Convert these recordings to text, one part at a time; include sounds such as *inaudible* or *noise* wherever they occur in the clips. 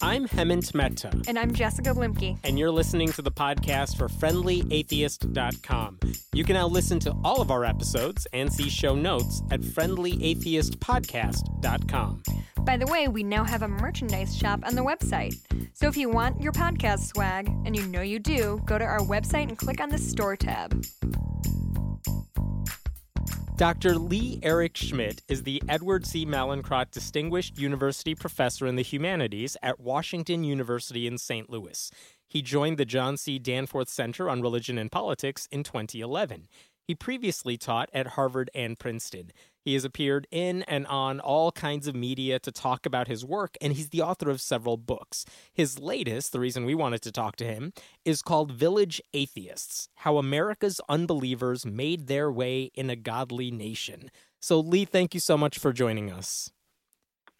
I'm Hemant Mehta. And I'm Jessica Bluemke. And you're listening to the podcast for FriendlyAtheist.com. You can now listen to all of our episodes and see show notes at FriendlyAtheistPodcast.com. By the way, we now have a merchandise shop on the website. So if you want your podcast swag, and you know you do, go to our website and click on the store tab. Dr. Leigh Eric Schmidt is the Edward C. Mallinckrodt Distinguished University Professor in the Humanities at Washington University in St. Louis. He joined the John C. Danforth Center on Religion and Politics in 2011. He previously taught at Harvard and Princeton. He has appeared in and on all kinds of media to talk about his work, and he's the author of several books. His latest, the reason we wanted to talk to him, is called Village Atheists How America's Unbelievers Made Their Way in a Godly Nation. So, Leigh, thank you so much for joining us.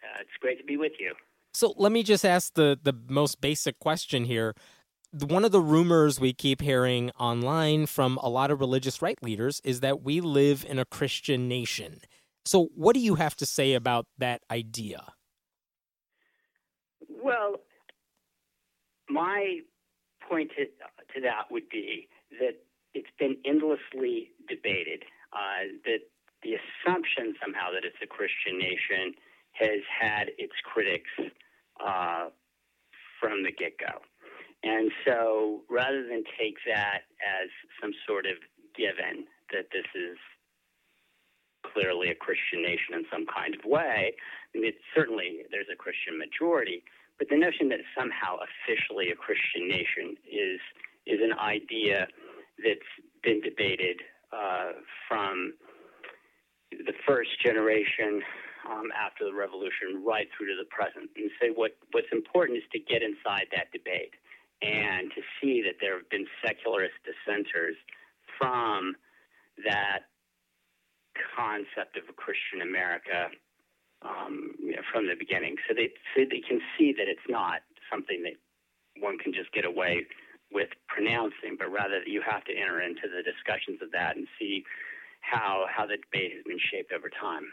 Uh, it's great to be with you. So, let me just ask the, the most basic question here one of the rumors we keep hearing online from a lot of religious right leaders is that we live in a Christian nation. So, what do you have to say about that idea? Well, my point to, to that would be that it's been endlessly debated. Uh, that the assumption somehow that it's a Christian nation has had its critics uh, from the get go. And so rather than take that as some sort of given that this is clearly a Christian nation in some kind of way, I mean, certainly there's a Christian majority, but the notion that somehow officially a Christian nation is is an idea that's been debated uh, from the first generation um, after the revolution right through to the present. And so what, what's important is to get inside that debate and to see that there have been secularist dissenters from that concept of a Christian America um, you know, from the beginning. So they, so they can see that it's not something that one can just get away with pronouncing, but rather that you have to enter into the discussions of that and see how how the debate has been shaped over time.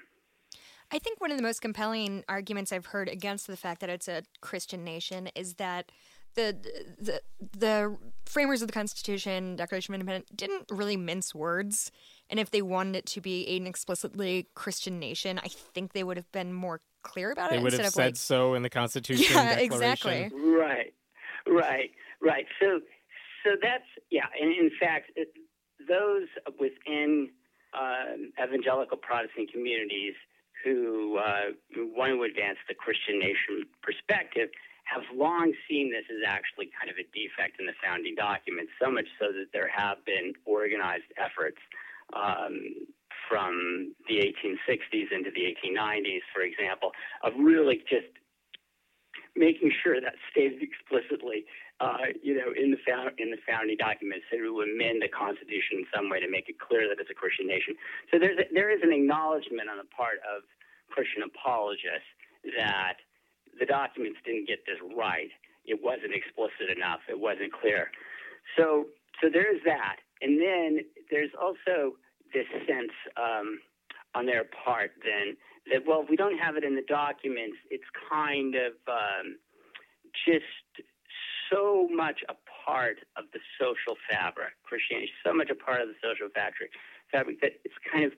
I think one of the most compelling arguments I've heard against the fact that it's a Christian nation is that the the the framers of the Constitution, Declaration of Independence, didn't really mince words. And if they wanted it to be an explicitly Christian nation, I think they would have been more clear about they it. They would have said like, so in the Constitution. Yeah, exactly. Right, right, right. So, so that's yeah. And in fact, those within um, evangelical Protestant communities who uh, want to advance the Christian nation perspective have long seen this as actually kind of a defect in the founding documents, so much so that there have been organized efforts um, from the 1860s into the 1890s, for example, of really just making sure that stated explicitly, uh, you know, in the found, in the founding documents, to amend the Constitution in some way to make it clear that it's a Christian nation. So there's a, there is an acknowledgement on the part of Christian apologists that the documents didn't get this right. It wasn't explicit enough. It wasn't clear. So, so there's that. And then there's also this sense um, on their part then that, well, if we don't have it in the documents, it's kind of um, just so much a part of the social fabric. Christianity is so much a part of the social fabric, fabric that it's kind of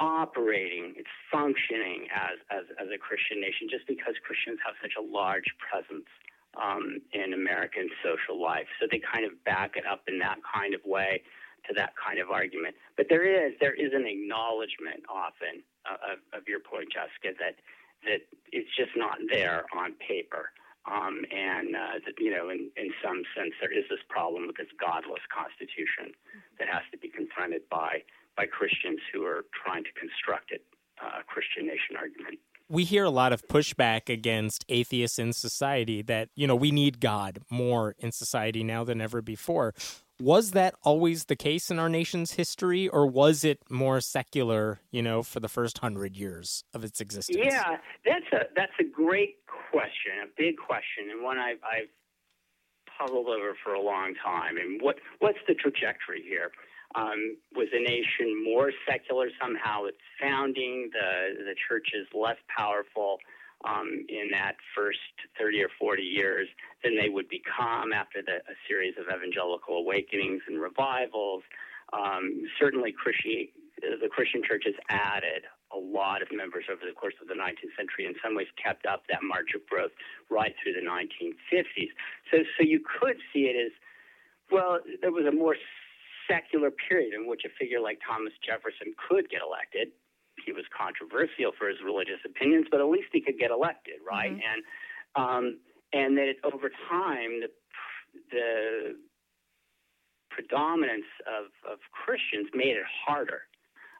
operating, it's functioning as, as, as a Christian nation just because Christians have such a large presence um, in American social life. So they kind of back it up in that kind of way to that kind of argument. But there is there is an acknowledgement often uh, of, of your point, Jessica, that that it's just not there on paper. Um, and uh, that, you know, in, in some sense, there is this problem with this godless constitution that has to be confronted by by Christians who are trying to construct it, uh, a Christian nation argument. We hear a lot of pushback against atheists in society that, you know, we need God more in society now than ever before. Was that always the case in our nation's history, or was it more secular, you know, for the first hundred years of its existence? Yeah, that's a that's a great question, a big question, and one I've, I've puzzled over for a long time. And what what's the trajectory here? Um, was a nation more secular somehow? Its founding, the the church is less powerful. um, in that first 30 or 40 years than they would become after the, a series of evangelical awakenings and revivals. Um, certainly, Christi- the Christian church has added a lot of members over the course of the 19th century. In some ways, kept up that march of growth right through the 1950s. So, so you could see it as well. There was a more secular period in which a figure like Thomas Jefferson could get elected. He was controversial for his religious opinions, but at least he could get elected, right? Mm-hmm. And um, and that over time, the the predominance of, of Christians made it harder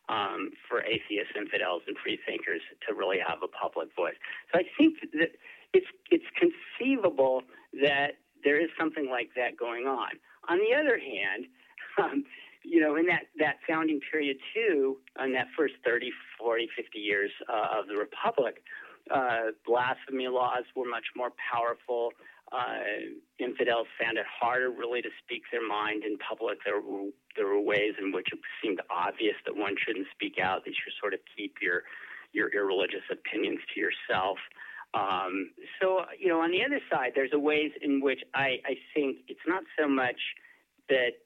um, for atheists, infidels, and free thinkers to really have a public voice. So I think that it's it's conceivable that there is something like that going on. On the other hand, um, you know, in that, that founding period too, in that first 30, 40, 50 years uh, of the Republic, uh, blasphemy laws were much more powerful. Uh, infidels found it harder really to speak their mind in public. There were, there were ways in which it seemed obvious that one shouldn't speak out, that you should sort of keep your, your irreligious opinions to yourself. Um, so, you know, on the other side, there's a ways in which I, I think it's not so much that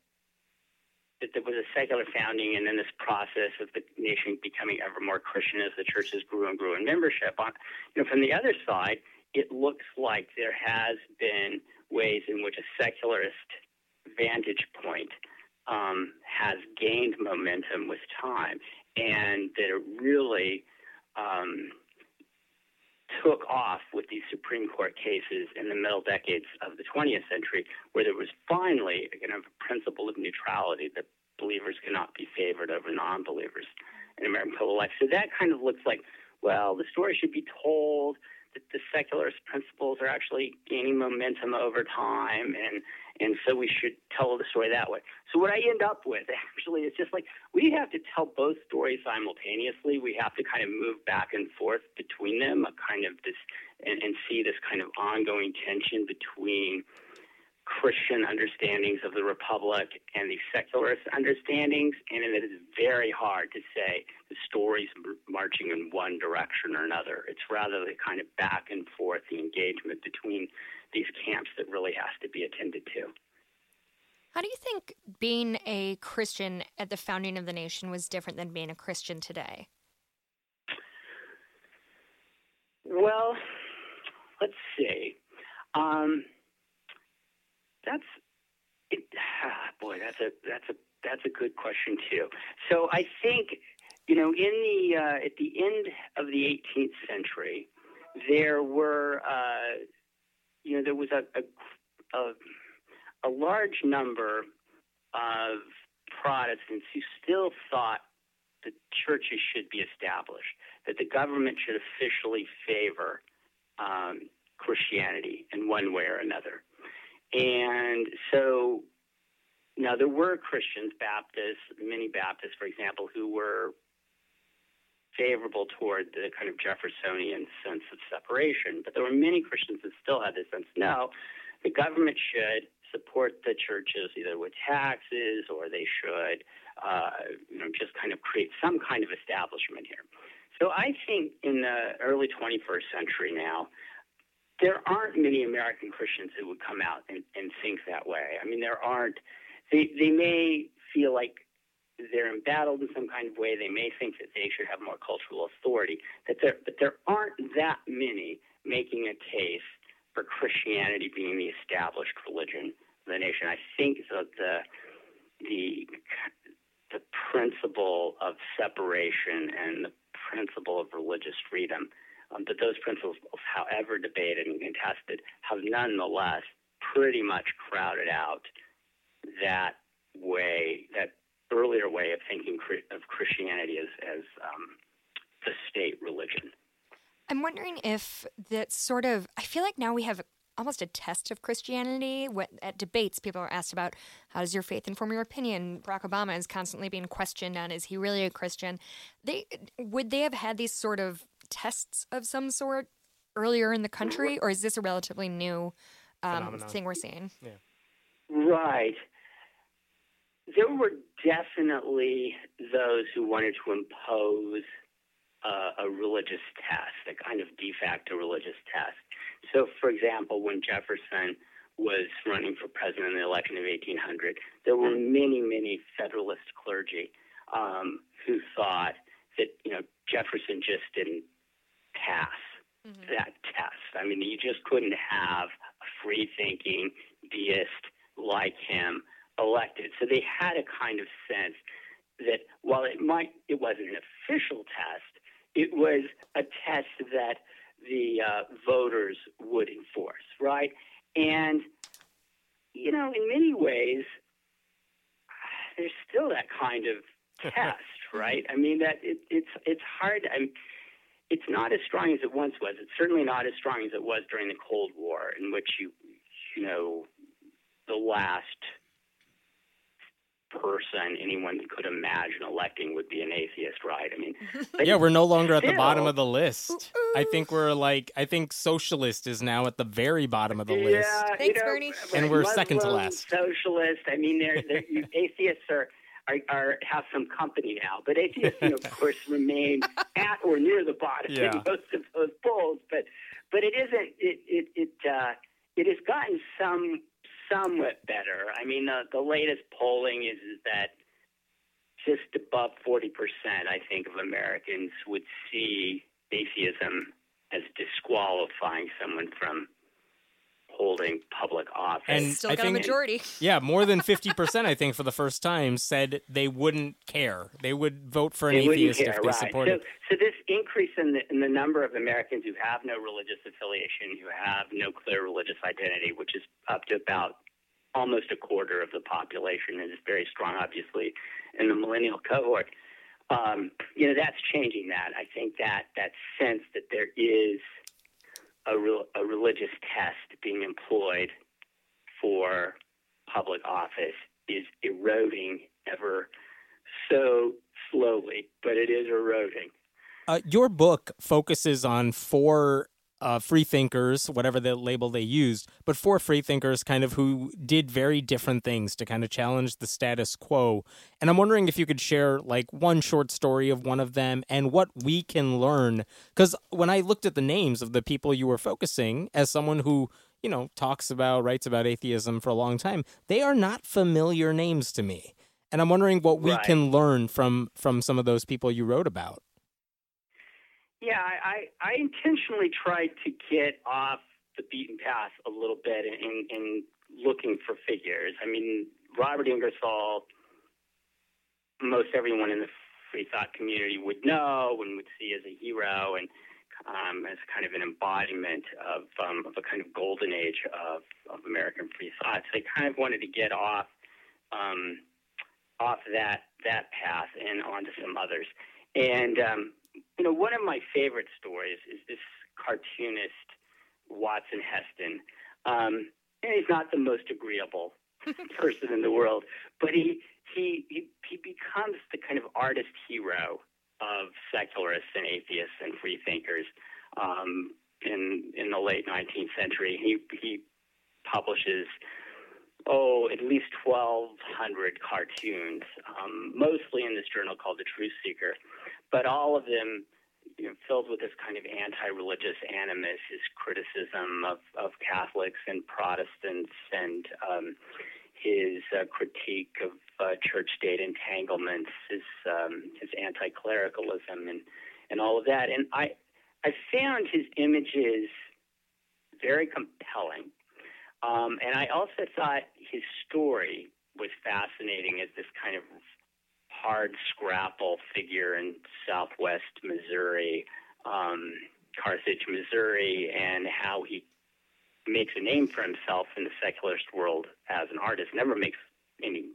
that there was a secular founding and then this process of the nation becoming ever more Christian as the churches grew and grew in membership. On, you know, from the other side, it looks like there has been ways in which a secularist vantage point um, has gained momentum with time, and that it really um, took off with these Supreme Court cases in the middle decades of the 20th century, where there was finally a kind of principle of neutrality that believers cannot be favored over non-believers in American civil life. So that kind of looks like, well, the story should be told that the secularist principles are actually gaining momentum over time, and and so we should tell the story that way. So what I end up with *laughs* actually is just like we have to tell both stories simultaneously. We have to kind of move back and forth between them, a kind of this, and, and see this kind of ongoing tension between Christian understandings of the Republic and the secularist understandings, and it is very hard to say the story's marching in one direction or another. It's rather the kind of back and forth, the engagement between these camps that really has to be attended to. How do you think being a Christian at the founding of the nation was different than being a Christian today? Well, let's see. Um, that's it, ah, boy, that's a that's a that's a good question too. So I think you know in the uh, at the end of the 18th century, there were uh, you know there was a, a a, a large number of Protestants who still thought that churches should be established, that the government should officially favor um, Christianity in one way or another. And so now there were Christians, Baptists, many Baptists, for example, who were favorable toward the kind of Jeffersonian sense of separation. But there were many Christians that still had this sense no, the government should support the churches either with taxes or they should, uh, you know, just kind of create some kind of establishment here. So I think in the early 21st century now, there aren't many American Christians who would come out and, and think that way. I mean, there aren't. They they may feel like they're embattled in some kind of way. They may think that they should have more cultural authority. That there, but there aren't that many making a case for Christianity being the established religion of the nation. I think that the the the principle of separation and the principle of religious freedom um, but those principles, however debated and contested, have nonetheless pretty much crowded out that way, that earlier way of thinking of Christianity as, as um, the state religion. I'm wondering if that sort of, I feel like now we have almost a test of Christianity. At debates, people are asked about how does your faith inform your opinion. Barack Obama is constantly being questioned on is he really a Christian. They would they have had these sort of tests of some sort earlier in the country, or is this a relatively new um, thing we're seeing? Yeah. Right. There were definitely those who wanted to impose uh, a religious test, a kind of de facto religious test. So, for example, when Jefferson was running for president in the election of 1800, there were many, many Federalist clergy um, who thought that you know Jefferson just didn't pass mm-hmm. that test. I mean, you just couldn't have a free-thinking deist like him elected. So they had a kind of sense that while it might it wasn't an official test, it was a test that the uh, voters would enforce, right? And you know, in many ways, there's still that kind of *laughs* test, right? I mean, that it, it's it's hard. I mean, it's not as strong as it once was. It's certainly not as strong as it was during the Cold War, in which you, you know, the last person anyone could imagine electing would be an atheist, right? I mean, *laughs* yeah, we're no longer at the bottom of the list. I think we're like, I think socialist is now at the very bottom of the yeah, list. Thanks, you know, Bernie. And we're Muslim, second to last. Socialist. I mean, they're, they're, *laughs* atheists are are, are have some company now. But atheists, you know, of *laughs* course, remain at or near the bottom Yeah. in most of those polls. But but it isn't. It it it uh, it has gotten some somewhat better. I mean, the the latest polling is, is that just above forty percent, I think, of Americans would see atheism as disqualifying someone from holding public office. And Still I got a majority. *laughs* Yeah, more than 50%, I think, for the first time said they wouldn't care. They would vote for an They wouldn't atheist care, if they right. supported. So, so this increase in the, in the number of Americans who have no religious affiliation, who have no clear religious identity, which is up to about almost a quarter of the population, and is very strong, obviously, in the millennial cohort. Um, you know, that's changing that. I think that that sense that there is a, a religious test being employed for public office is eroding ever so slowly, but it is eroding. Uh, your book focuses on four uh, free thinkers, whatever the label they used, but four free thinkers kind of who did very different things to kind of challenge the status quo. And I'm wondering if you could share like one short story of one of them and what we can learn. Because when I looked at the names of the people you were focusing, as someone who you know talks about writes about atheism for a long time, they are not familiar names to me. And I'm wondering what we Right. can learn from from some of those people you wrote about. Yeah, I, I, intentionally tried to get off the beaten path a little bit in, in, in looking for figures. I mean, Robert Ingersoll, most everyone in the free thought community would know and would see as a hero and um, as kind of an embodiment of, um, of a kind of golden age of, of American free thought. So I kind of wanted to get off um, off that that path and onto some others. And um, you know, one of my favorite stories is this cartoonist Watson Heston. Um, and he's not the most agreeable *laughs* person in the world, but he he he he becomes the kind of artist hero of secularists and atheists and free thinkers um, in in the late 19th century. He he publishes oh at least 1,200 cartoons, um, mostly in this journal called The Truth Seeker, but all of them you know, filled with this kind of anti-religious animus, his criticism of, of Catholics and Protestants, and um, his uh, critique of uh, church-state entanglements, his um, his anti-clericalism, and and all of that. And I I found his images very compelling, um, and I also thought his story was fascinating as this kind of hard scrapple figure in southwest Missouri, um, Carthage, Missouri, and how he makes a name for himself in the secularist world as an artist. Never makes any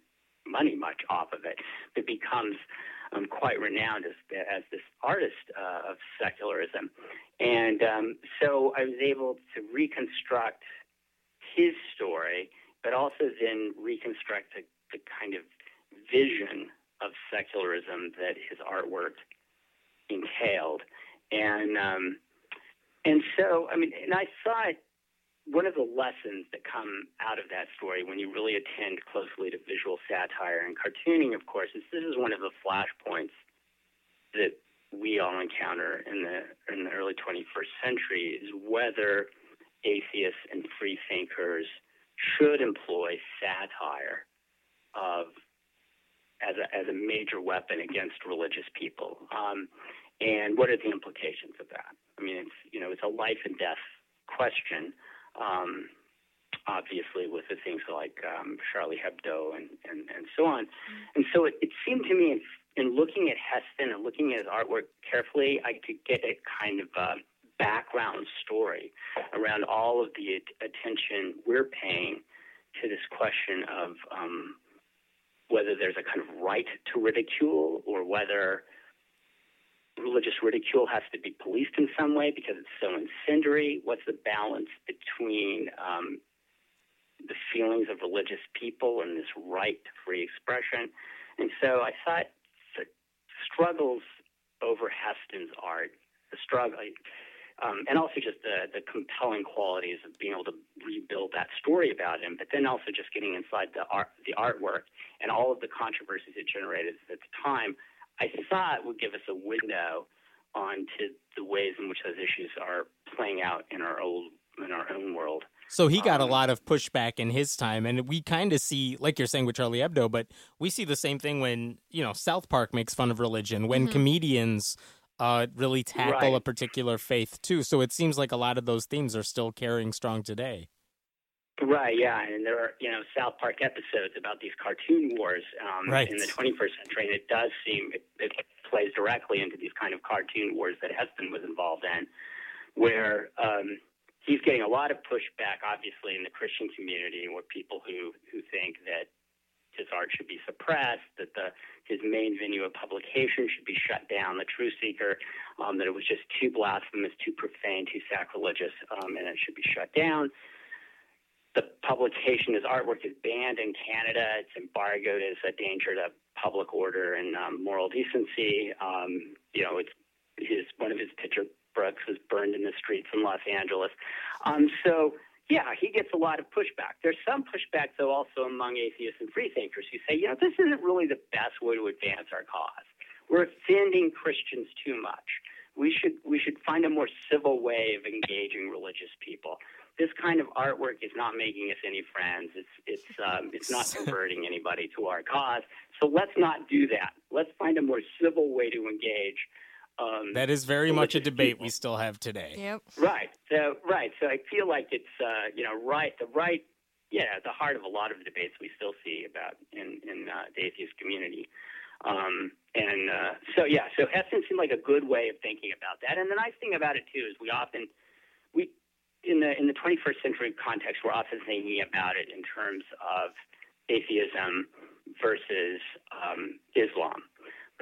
money much off of it, but becomes um, quite renowned as, as this artist uh, of secularism. And um, so I was able to reconstruct his story, but also then reconstruct the, the kind of vision of secularism that his artwork entailed. And um, and so, I mean, and I thought one of the lessons that come out of that story when you really attend closely to visual satire and cartooning, of course, is this is one of the flashpoints that we all encounter in the in the early 21st century is whether atheists and free thinkers should employ satire of as a, as a major weapon against religious people. Um, and what are the implications of that? I mean, it's you know it's a life and death question. Um, obviously, with the things like um, Charlie Hebdo and, and, and so on. And so it, it seemed to me, in, in looking at Heston and looking at his artwork carefully, I could get a kind of a background story around all of the attention we're paying to this question of um, whether there's a kind of right to ridicule or whether religious ridicule has to be policed in some way because it's so incendiary. What's the balance between um, the feelings of religious people and this right to free expression? And so I thought the struggles over Heston's art, the struggle, um, and also just the, the compelling qualities of being able to rebuild that story about him, but then also just getting inside the art, the artwork and all of the controversies it generated at the time, I thought would give us a window onto the ways in which those issues are playing out in our old in our own world. So he got um, a lot of pushback in his time, and we kind of see, like you're saying with Charlie Hebdo, but we see the same thing when you know South Park makes fun of religion, when mm-hmm. comedians uh, really tackle right. a particular faith too. So it seems like a lot of those themes are still carrying strong today. Right, yeah, and there are you know South Park episodes about these cartoon wars um, right. in the 21st century, and it does seem it, it, plays directly into these kind of cartoon wars that Heston was involved in, where um, he's getting a lot of pushback, obviously, in the Christian community, where people who who think that his art should be suppressed, that the his main venue of publication should be shut down, the Truth Seeker, um, that it was just too blasphemous, too profane, too sacrilegious, um, and it should be shut down. The publication, his artwork is banned in Canada. It's embargoed as a danger to public order and um, moral decency. Um, you know, it's his one of his picture books was burned in the streets in Los Angeles. Um, so yeah, he gets a lot of pushback. There's some pushback, though, also among atheists and freethinkers who say, you know, this isn't really the best way to advance our cause. We're offending Christians too much. We should we should find a more civil way of engaging religious people. This kind of artwork is not making us any friends. It's it's um, it's not *laughs* converting anybody to our cause. So let's not do that. Let's find a more civil way to engage um, that is very much a debate people. we still have today. Yep. Right. So right. So I feel like it's uh, you know right the right yeah the heart of a lot of the debates we still see about in in uh, the atheist community. Um, and uh, so yeah, so Heston seemed like a good way of thinking about that. And the nice thing about it too is we often we in the in the 21st century context we're often thinking about it in terms of atheism versus um, Islam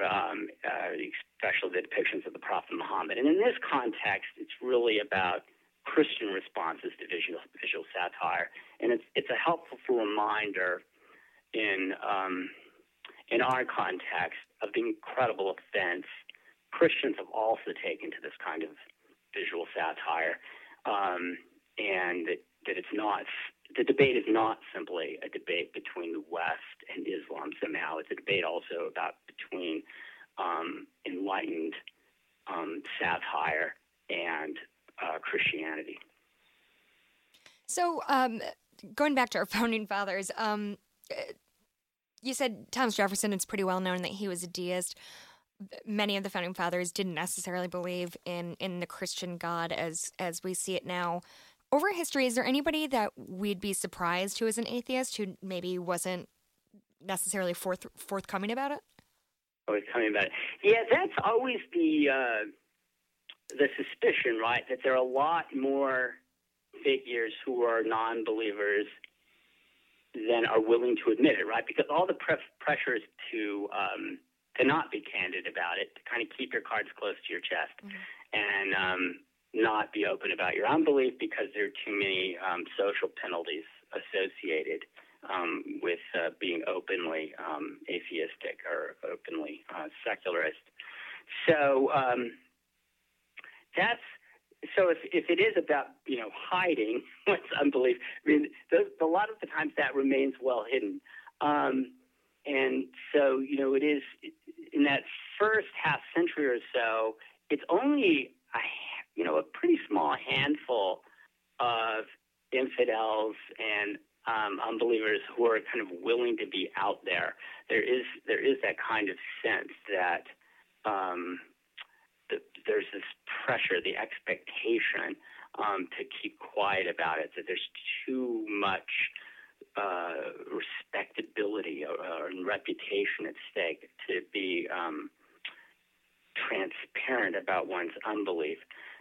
um, uh, especially the depictions of the Prophet Muhammad. And in this context, it's really about Christian responses to visual, visual satire, and it's it's a helpful reminder in um, in our context of the incredible offense Christians have also taken to this kind of visual satire, um, and that, that it's not the debate is not simply a debate between the West and Islam somehow. It's a debate also about between um, enlightened um, satire and uh, Christianity. So, um, going back to our *laughs* founding fathers, um, you said Thomas Jefferson. It's pretty well known that he was a deist. Many of the founding fathers didn't necessarily believe in in the Christian God as as we see it now over history, is there anybody that we'd be surprised who is an atheist who maybe wasn't necessarily forth, forthcoming about it? Forthcoming about it. Yeah, that's always the uh, the suspicion, right? That there are a lot more figures who are non-believers than are willing to admit it, right? Because all the pre- pressures to um, to not be candid about it, to kind of keep your cards close to your chest, mm-hmm. and um, not be open about your unbelief because there are too many um, social penalties associated um, with uh, being openly um, atheistic or secularist. So um, that's so if, if it is about you know hiding *laughs* what's unbelief, I mean those, a lot of the times that remains well hidden. Um, and so you know it is in that first half century or so. It's only a you know a pretty small handful of infidels and um, unbelievers who are kind of willing to be out there. There is there is that kind of sense that um, the, there's this pressure, the expectation um, to keep quiet about it. That there's too much uh, respectability or, or, reputation at stake to be um, transparent about one's unbelief.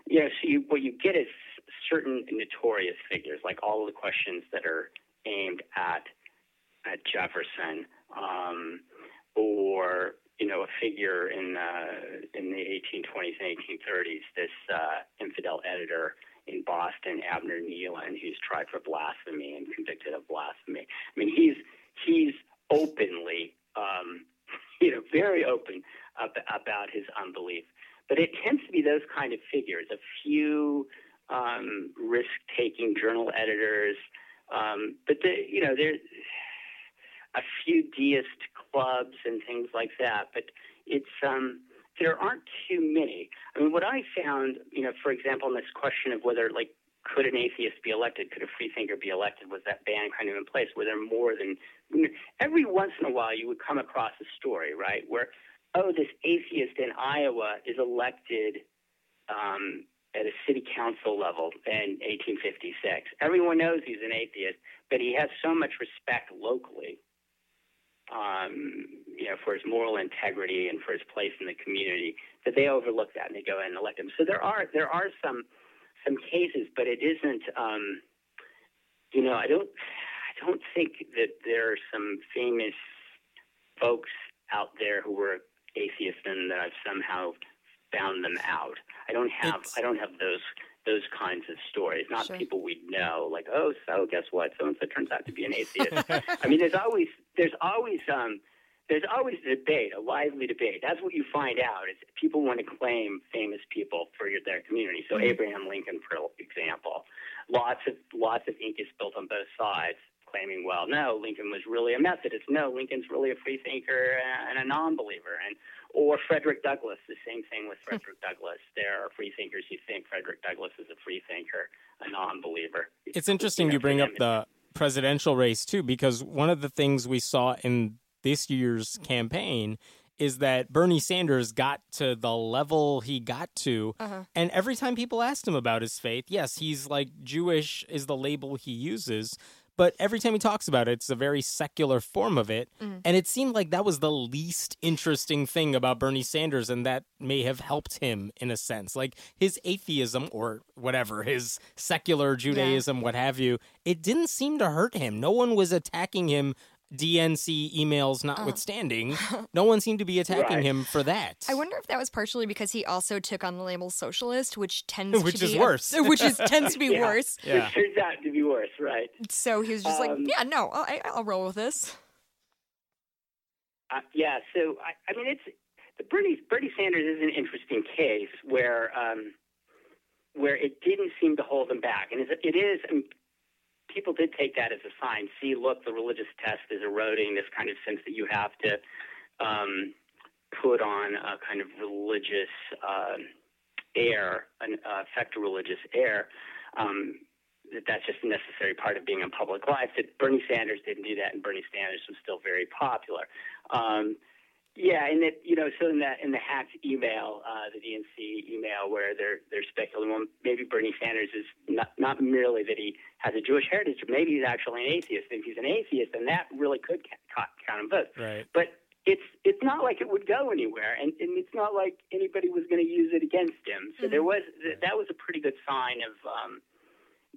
You know, so you, what you get is certain notorious figures, like all the questions that are aimed at at Jefferson, um, or you know, a figure in uh, in the 1820s and 1830s, this uh, infidel editor in Boston, Abner Kneeland, who's tried for blasphemy and convicted of blasphemy. I mean, he's he's openly, um, *laughs* you know, very open ab- about his unbelief. But it tends to be those kind of figures, a few um, risk-taking journal editors, um, but the, you know, there's a few deist clubs and things like that. But it's um, there aren't too many. I mean, what I found, you know, for example, in this question of whether like could an atheist be elected? Could a freethinker be elected? Was that ban kind of in place? Were there more than every once in a while you would come across a story, right, where oh, this atheist in Iowa is elected um, at a city council level in 1856. Everyone knows he's an atheist, but he has so much respect locally, um, you know, for his moral integrity and for his place in the community that they overlook that and they go and elect him. So there are there are some some cases, but it isn't. Um, you know, I don't I don't think that there are some famous folks out there who were atheists and that I've somehow found them out. I don't have it's, I don't have those those kinds of stories. Not sure. people we know, like oh, so guess what? So and so turns out to be an atheist. *laughs* I mean, there's always there's always um there's always a debate, a lively debate. That's what you find out is people want to claim famous people for your, their community. So mm-hmm. Abraham Lincoln, for example, lots of lots of ink is spilled on both sides claiming, well, no, Lincoln was really a Methodist. No, Lincoln's really a free thinker and a non-believer. And or Frederick Douglass, the same thing with. Frederick Douglass. There are free thinkers who think Frederick Douglass is a free thinker, a non-believer. It's interesting you, you bring up the presidential race too, because one of the things we saw in this year's campaign is that Bernie Sanders got to the level he got to. Uh-huh. And every time people asked him about his faith, yes, he's like Jewish is the label he uses. But every time he talks about it, it's a very secular form of it. Mm. And it seemed like that was the least interesting thing about Bernie Sanders, and that may have helped him in a sense. Like his atheism or whatever, his secular Judaism, yeah. what have you, it didn't seem to hurt him. No one was attacking him DNC emails notwithstanding, uh. *laughs* no one seemed to be attacking right. him for that. I wonder if that was partially because he also took on the label socialist, which tends which to is worse, a, *laughs* which is tends to be *laughs* yeah. worse. Yeah, it turns out to be worse, right? So he was just um, like, "Yeah, no, I, will roll with this." Uh, yeah, so I, I, mean, it's the Bernie Bernie Sanders is an interesting case where um, where it didn't seem to hold him back, and it is. I mean, people did take that as a sign. See, look, the religious test is eroding. This kind of sense that you have to um, put on a kind of religious uh, air, an uh, affect a religious air. Um, that that's just a necessary part of being in public life. That Bernie Sanders didn't do that, and Bernie Sanders was still very popular. Um, yeah, and that you know, so in that in the hacked email, uh, the DNC email, where they're they're speculating, well, maybe Bernie Sanders is not not merely that he has a Jewish heritage, but maybe he's actually an atheist. If he's an atheist, then that really could count, count him votes. Right. But it's it's not like it would go anywhere, and, and it's not like anybody was going to use it against him. So mm-hmm. there was that was a pretty good sign of um,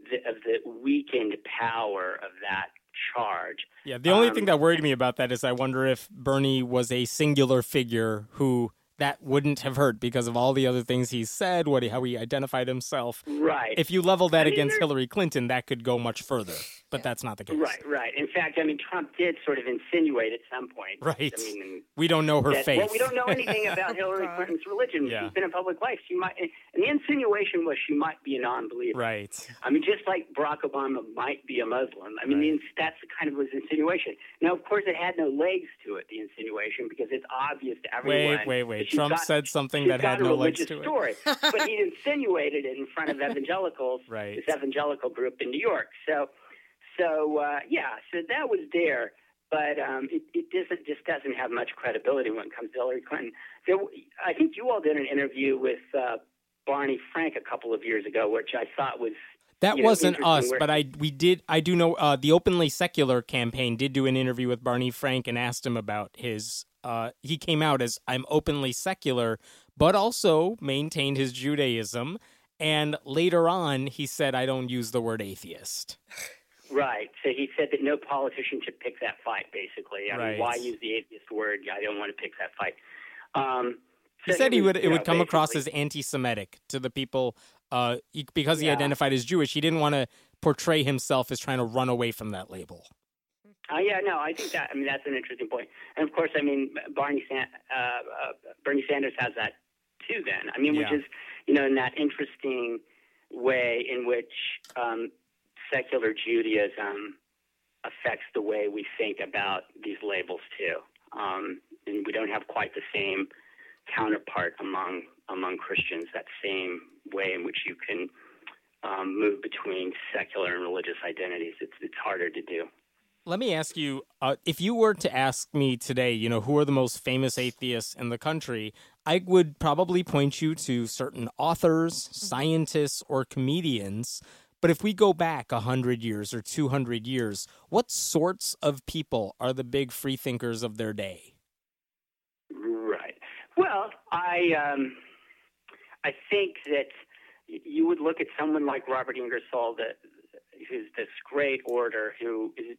the, of the weakened power of that charge. Yeah, the only um, thing that worried me about that is I wonder if Bernie was a singular figure who that wouldn't have hurt because of all the other things he said, what he, how he identified himself. Right. If you level that I mean, against Hillary Clinton, that could go much further. But that's not the case. Right, right. In fact, I mean, Trump did sort of insinuate at some point. Right. I mean, We don't know her that, faith. well, we don't know anything *laughs* about Hillary oh, God. Clinton's religion. Yeah. She's been in public life. She might, and the insinuation was she might be a non-believer. right. I mean, just like Barack Obama might be a Muslim. I mean, the that's the kind of was insinuation. Now, of course, it had no legs to it, the insinuation, because it's obvious to everyone. Wait, wait, wait. That Trump got- said something that had no legs to it. story, but he *laughs* insinuated it in front of evangelicals, *laughs* Right. this evangelical group in New York. So, so uh, yeah, so that was there, but um, it, it doesn't just doesn't have much credibility when it comes to Hillary Clinton. There, I think you all did an interview with uh, Barney Frank a couple of years ago, which I thought was That you wasn't interesting us, but I we did I do know uh, the openly secular campaign did do an interview with Barney Frank and asked him about his uh, he came out as I'm openly secular, but also maintained his Judaism. And later on, he said, "I don't use the word atheist." Right. So he said that no politician should pick that fight. Basically, I Right. mean, why use the atheist word? I don't want to pick that fight. Um, He said he would it would know, come across as anti-Semitic to the people uh, he, because he Yeah. identified as Jewish. He didn't want to portray himself as trying to run away from that label. Oh yeah, no, I think that. I mean, that's an interesting point. And of course, I mean, Barney San, uh, uh, Bernie Sanders has that too. Then, I mean, which is you know in that interesting way in which um, secular Judaism affects the way we think about these labels too. Um, and we don't have quite the same counterpart among among Christians. That same way in which you can um, move between secular and religious identities. It's it's harder to do. Let me ask you uh, if you were to ask me today, you know, who are the most famous atheists in the country, I would probably point you to certain authors, scientists, or comedians. But if we go back 100 years or 200 years, what sorts of people are the big freethinkers of their day? Right. Well, I um, I think that you would look at someone like Robert Ingersoll, that who's this great orator who is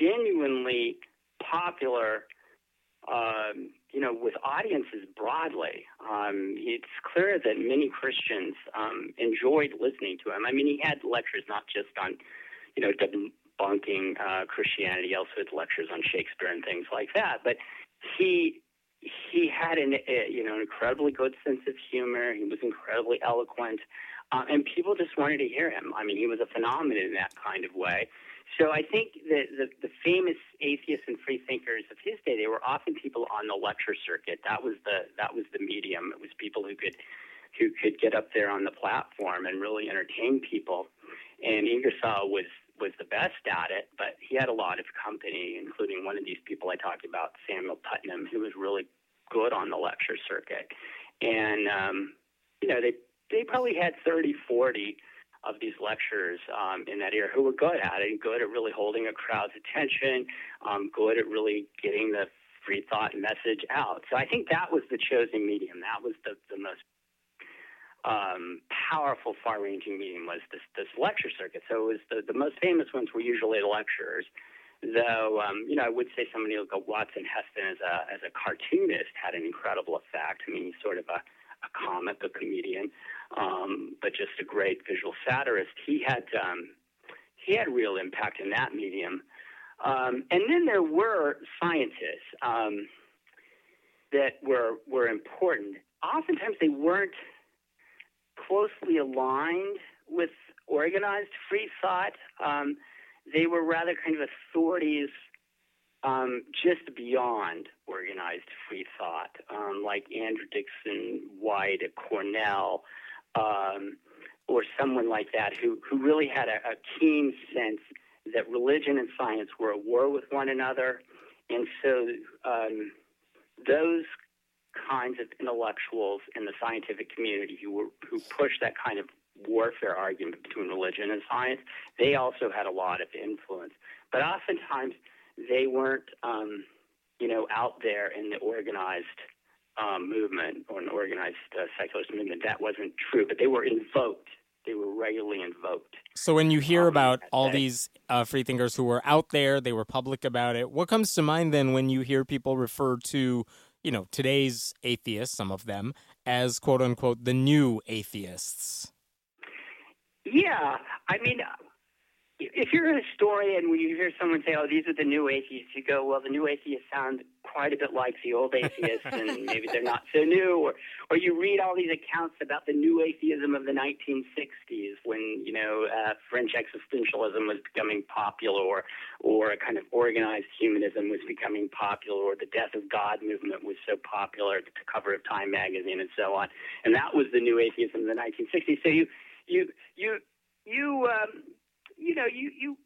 genuinely popular. Um, you know, with audiences broadly, um, it's clear that many Christians um, enjoyed listening to him. I mean, he had lectures not just on, you know, debunking uh, Christianity, he also had lectures on Shakespeare and things like that. But he he had an uh, you know an incredibly good sense of humor. He was incredibly eloquent, uh, and people just wanted to hear him. I mean, he was a phenomenon in that kind of way. So I think that the, the famous atheists and free thinkers of his day, they were often people on the lecture circuit. That was the that was the medium. It was people who could who could get up there on the platform and really entertain people. And Ingersoll was was the best at it, but he had a lot of company, including one of these people I talked about, Samuel Putnam, who was really good on the lecture circuit. And um, you know, they they probably had 30, 40 of these lecturers um, in that era who were good at it, good at really holding a crowd's attention, um, good at really getting the free thought message out. So I think that was the chosen medium. That was the, the most um, powerful, far-ranging medium was this, this lecture circuit. So it was the, the most famous ones were usually the lecturers. Though, um, you know, I would say somebody like Watson Heston as a as a cartoonist had an incredible effect. I mean, he's sort of a, a comic, a comedian, um, but just a great visual satirist. He had um, he had real impact in that medium. Um, and then there were scientists um, that were were important. Oftentimes, they weren't closely aligned with organized free thought. Um, they were rather kind of authorities um, just beyond organized free thought, um, like Andrew Dickson White at Cornell, um, or someone like that, who, who really had a, a keen sense that religion and science were at war with one another. And so um, those kinds of intellectuals in the scientific community who were who pushed that kind of warfare argument between religion and science, they also had a lot of influence. But oftentimes they weren't, um, you know, out there in the organized um, movement or an organized uh, secularist movement. That wasn't true, but they were invoked. They were regularly invoked. So when you hear Um, about all these uh, freethinkers who were out there, they were public about it. What comes to mind then when you hear people refer to you know, today's atheists, some of them, as quote unquote the new atheists. Yeah, I mean, if you're a historian, when you hear someone say, "Oh, these are the new atheists," you go, "Well, the new atheists sound quite a bit like the old atheists, *laughs* and maybe they're not so new." Or, or you read all these accounts about the new atheism of the 1960s, when you know uh, French existentialism was becoming popular, or or a kind of organized humanism was becoming popular, or the Death of God movement was so popular at the cover of Time magazine, and so on. And that was the new atheism of the 1960s. So you you you you um, you know, you, you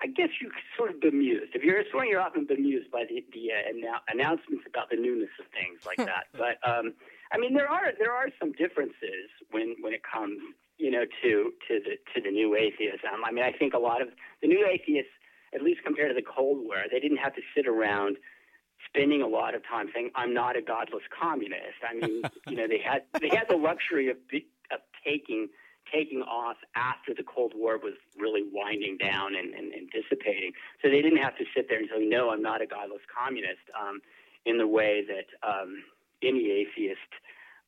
I guess you sort of bemused. If you're a historian, you're often bemused by the, the uh, annou- announcements about the newness of things like that. *laughs* but um, I mean, there are there are some differences when when it comes, you know, to to the to the new atheism. I mean, I think a lot of the new atheists, at least compared to the Cold War, they didn't have to sit around spending a lot of time saying, "I'm not a godless communist." I mean, *laughs* you know, they had they had the luxury of of taking taking off after the Cold War was really winding down and, and, and dissipating. So they didn't have to sit there and say, no, I'm not a godless communist um, in the way that um, any atheist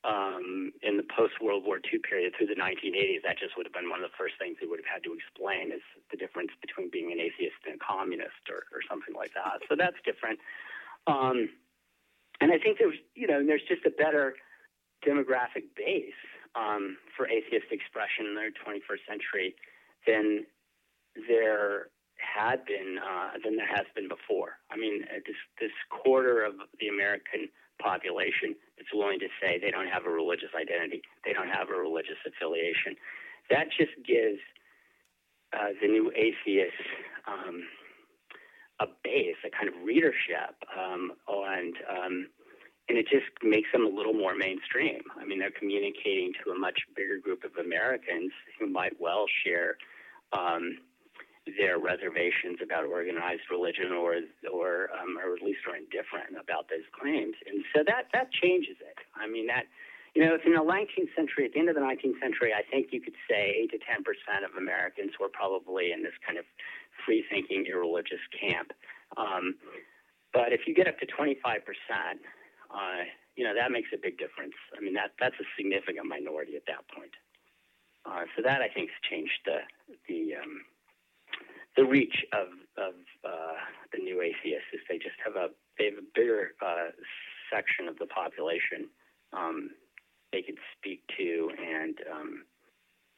um, in the post World War II period through the 1980s, that just would have been one of the first things they would have had to explain is the difference between being an atheist and a communist or, or something like that. So that's different. Um, and I think there's, you know, there's just a better demographic base um, for atheist expression in the 21st century than there had been uh, than there has been before. I mean, uh, this this quarter of the American population is willing to say they don't have a religious identity, they don't have a religious affiliation. That just gives uh, the new atheists um, a base, a kind of readership, um, and um, and it just makes them a little more mainstream. I mean, they're communicating to a much bigger group of Americans who might well share um, their reservations about organized religion, or or um, or at least are indifferent about those claims. And so that that changes it. I mean, that you know, if in the 19th century, at the end of the 19th century, I think you could say eight to 10 percent of Americans were probably in this kind of free-thinking, irreligious camp. Um, but if you get up to 25 percent, uh, you know that makes a big difference. I mean that that's a significant minority at that point. Uh, so that I think has changed the the um, the reach of of uh, the new atheists. Is they just have a they have a bigger uh, section of the population um, they could speak to and um,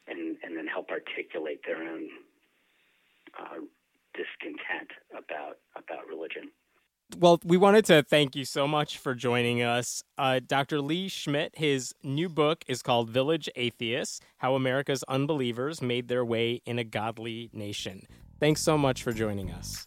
and and then help articulate their own uh, discontent about about religion well, we wanted to thank you so much for joining us. Uh, Dr. Leigh Schmidt, his new book is called Village Atheists How America's Unbelievers Made Their Way in a Godly Nation. Thanks so much for joining us.